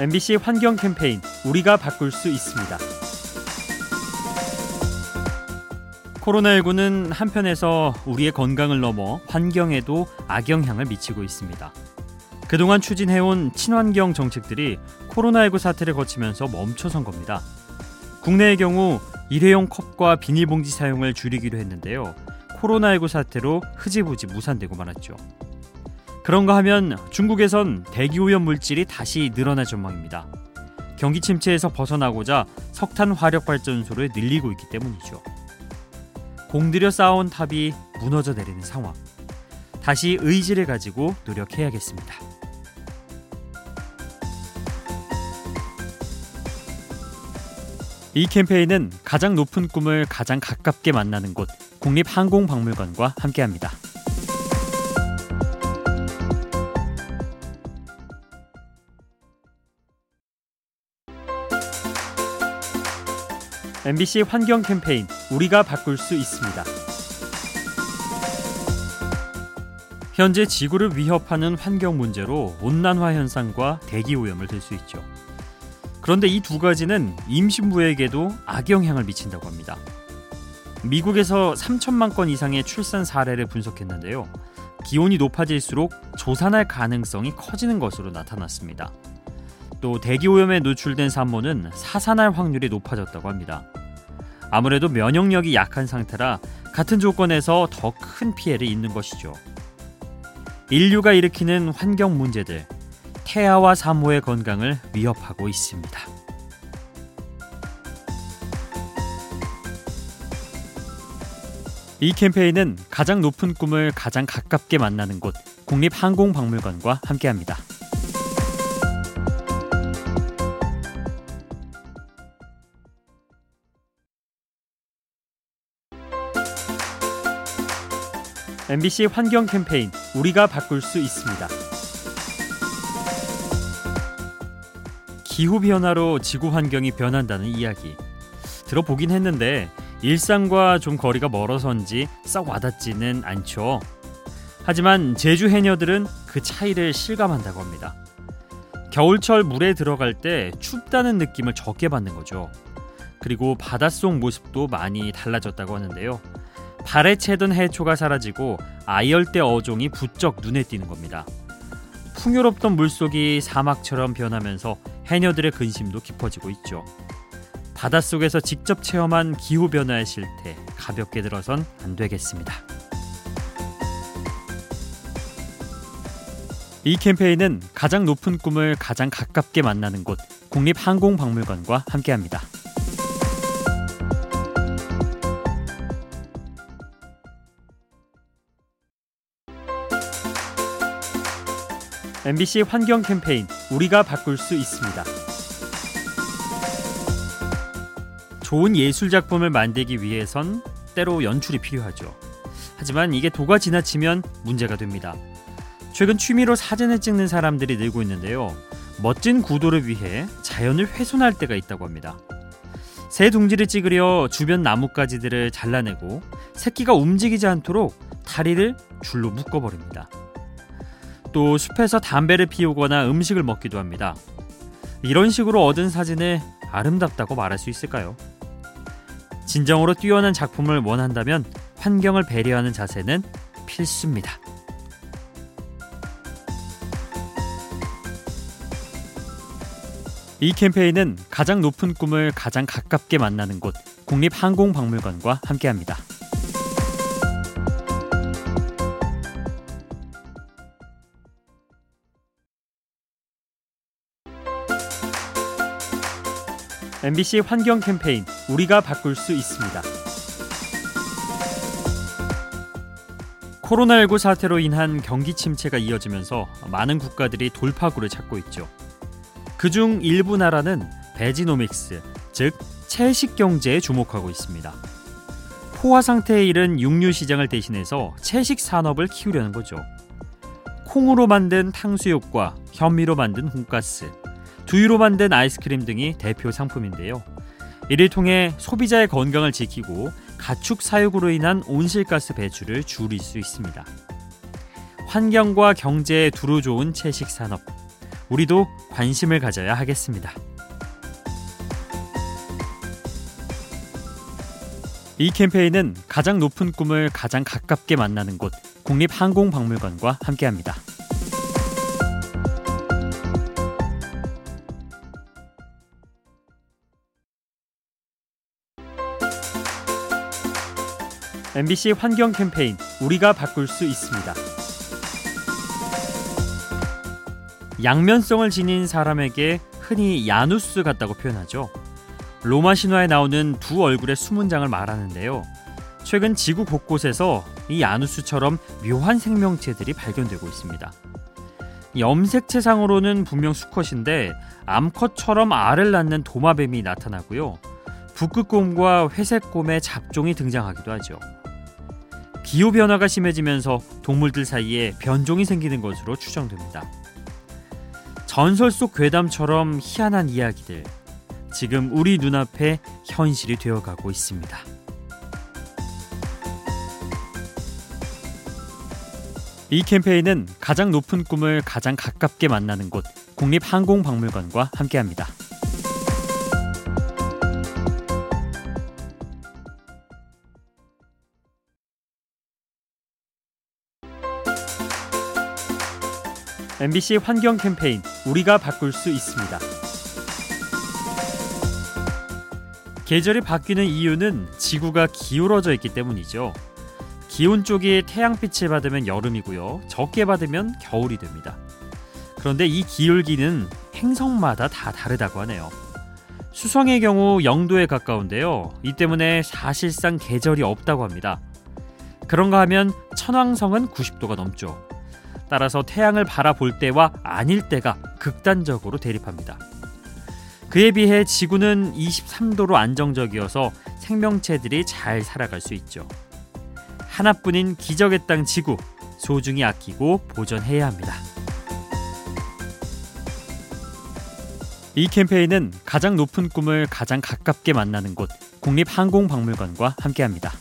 MBC 환경 캠페인 우리가 바꿀 수 있습니다. 코로나19는 한편에서 우리의 건강을 넘어 환경에도 악영향을 미치고 있습니다. 그동안 추진해온 친환경 정책들이 코로나19 사태를 거치면서 멈춰선 겁니다. 국내의 경우 일회용 컵과 비닐봉지 사용을 줄이기로 했는데요. 코로나19 사태로 흐지부지 무산되고 말았죠. 그런가 하면 중국에선 대기오염 물질이 다시 늘어날 전망입니다. 경기 침체에서 벗어나고자 석탄 화력 발전소를 늘리고 있기 때문이죠. 공들여 쌓아온 탑이 무너져 내리는 상황. 다시 의지를 가지고 노력해야겠습니다. 이 캠페인은 가장 높은 꿈을 가장 가깝게 만나는 곳 국립항공박물관과 함께합니다. MBC 환경 캠페인 우리가 바꿀 수 있습니다. 현재 지구를 위협하는 환경 문제로 온난화 현상과 대기 오염을 들 수 있죠. 그런데 이 두 가지는 임신부에게도 악영향을 미친다고 합니다. 미국에서 3천만 건 이상의 출산 사례를 분석했는데요. 기온이 높아질수록 조산할 가능성이 커지는 것으로 나타났습니다. 또 대기 오염에 노출된 산모는 사산할 확률이 높아졌다고 합니다. 아무래도 면역력이 약한 상태라 같은 조건에서 더 큰 피해를 입는 것이죠. 인류가 일으키는 환경 문제들, 태아와 산모의 건강을 위협하고 있습니다. 이 캠페인은 가장 높은 꿈을 가장 가깝게 만나는 곳 국립항공박물관과 함께합니다. MBC 환경 캠페인 우리가 바꿀 수 있습니다. 기후 변화로 지구 환경이 변한다는 이야기 들어보긴 했는데 일상과 좀 거리가 멀어서인지 썩 와닿지는 않죠. 하지만 제주 해녀들은 그 차이를 실감한다고 합니다. 겨울철 물에 들어갈 때 춥다는 느낌을 적게 받는 거죠. 그리고 바닷속 모습도 많이 달라졌다고 하는데요. 발에 채던 해초가 사라지고 아열대 어종이 부쩍 눈에 띄는 겁니다. 풍요롭던 물속이 사막처럼 변하면서 해녀들의 근심도 깊어지고 있죠. 바닷속에서 직접 체험한 기후 변화의 실태 가볍게 들어선 안 되겠습니다. 이 캠페인은 가장 높은 꿈을 가장 가깝게 만나는 곳 국립항공박물관과 함께합니다. MBC 환경 캠페인 우리가 바꿀 수 있습니다. 좋은 예술 작품을 만들기 위해선 때로 연출이 필요하죠. 하지만 이게 도가 지나치면 문제가 됩니다. 최근 취미로 사진을 찍는 사람들이 늘고 있는데요. 멋진 구도를 위해 자연을 훼손할 때가 있다고 합니다. 새 둥지를 찍으려 주변 나뭇가지들을 잘라내고 새끼가 움직이지 않도록 다리를 줄로 묶어버립니다. 또 숲에서 담배를 피우거나 음식을 먹기도 합니다. 이런 식으로 얻은 사진을 아름답다고 말할 수 있을까요? 진정으로 뛰어난 작품을 원한다면 환경을 배려하는 자세는 필수입니다. 이 캠페인은 가장 높은 꿈을 가장 가깝게 만나는 곳 국립항공박물관과 함께합니다. MBC 환경 캠페인 우리가 바꿀 수 있습니다. 코로나19 사태로 인한 경기 침체가 이어지면서 많은 국가들이 돌파구를 찾고 있죠. 그중 일부 나라는 베지노믹스, 즉 채식 경제에 주목하고 있습니다. 포화 상태에 이른 육류 시장을 대신해서 채식 산업을 키우려는 거죠. 콩으로 만든 탕수육과 현미로 만든 돈가스, 두유로 만든 아이스크림 등이 대표 상품인데요. 이를 통해 소비자의 건강을 지키고 가축 사육으로 인한 온실가스 배출을 줄일 수 있습니다. 환경과 경제에 두루 좋은 채식 산업. 우리도 관심을 가져야 하겠습니다. 이 캠페인은 가장 높은 꿈을 가장 가깝게 만나는 곳 국립항공박물관과 함께합니다. MBC 환경 캠페인 우리가 바꿀 수 있습니다. 양면성을 지닌 사람에게 흔히 야누스 같다고 표현하죠. 로마 신화에 나오는 두 얼굴의 수문장을 말하는데요. 최근 지구 곳곳에서 이 야누스처럼 묘한 생명체들이 발견되고 있습니다. 염색체상으로는 분명 수컷인데 암컷처럼 알을 낳는 도마뱀이 나타나고요. 북극곰과 회색곰의 잡종이 등장하기도 하죠. 기후 변화가 심해지면서 동물들 사이에 변종이 생기는 것으로 추정됩니다. 전설 속 괴담처럼 희한한 이야기들 지금 우리 눈앞에 현실이 되어가고 있습니다. 이 캠페인은 가장 높은 꿈을 가장 가깝게 만나는 곳 국립항공박물관과 함께합니다. MBC 환경 캠페인 우리가 바꿀 수 있습니다. 계절이 바뀌는 이유는 지구가 기울어져 있기 때문이죠. 기온 쪽이 태양빛을 받으면 여름이고요. 적게 받으면 겨울이 됩니다. 그런데 이 기울기는 행성마다 다 다르다고 하네요. 수성의 경우 영도에 가까운데요. 이 때문에 사실상 계절이 없다고 합니다. 그런가 하면 천왕성은 90도가 넘죠. 따라서 태양을 바라볼 때와 아닐 때가 극단적으로 대립합니다. 그에 비해 지구는 23도로 안정적이어서 생명체들이 잘 살아갈 수 있죠. 하나뿐인 기적의 땅 지구 소중히 아끼고 보존해야 합니다. 이 캠페인은 가장 높은 꿈을 가장 가깝게 만나는 곳 국립항공박물관과 함께합니다.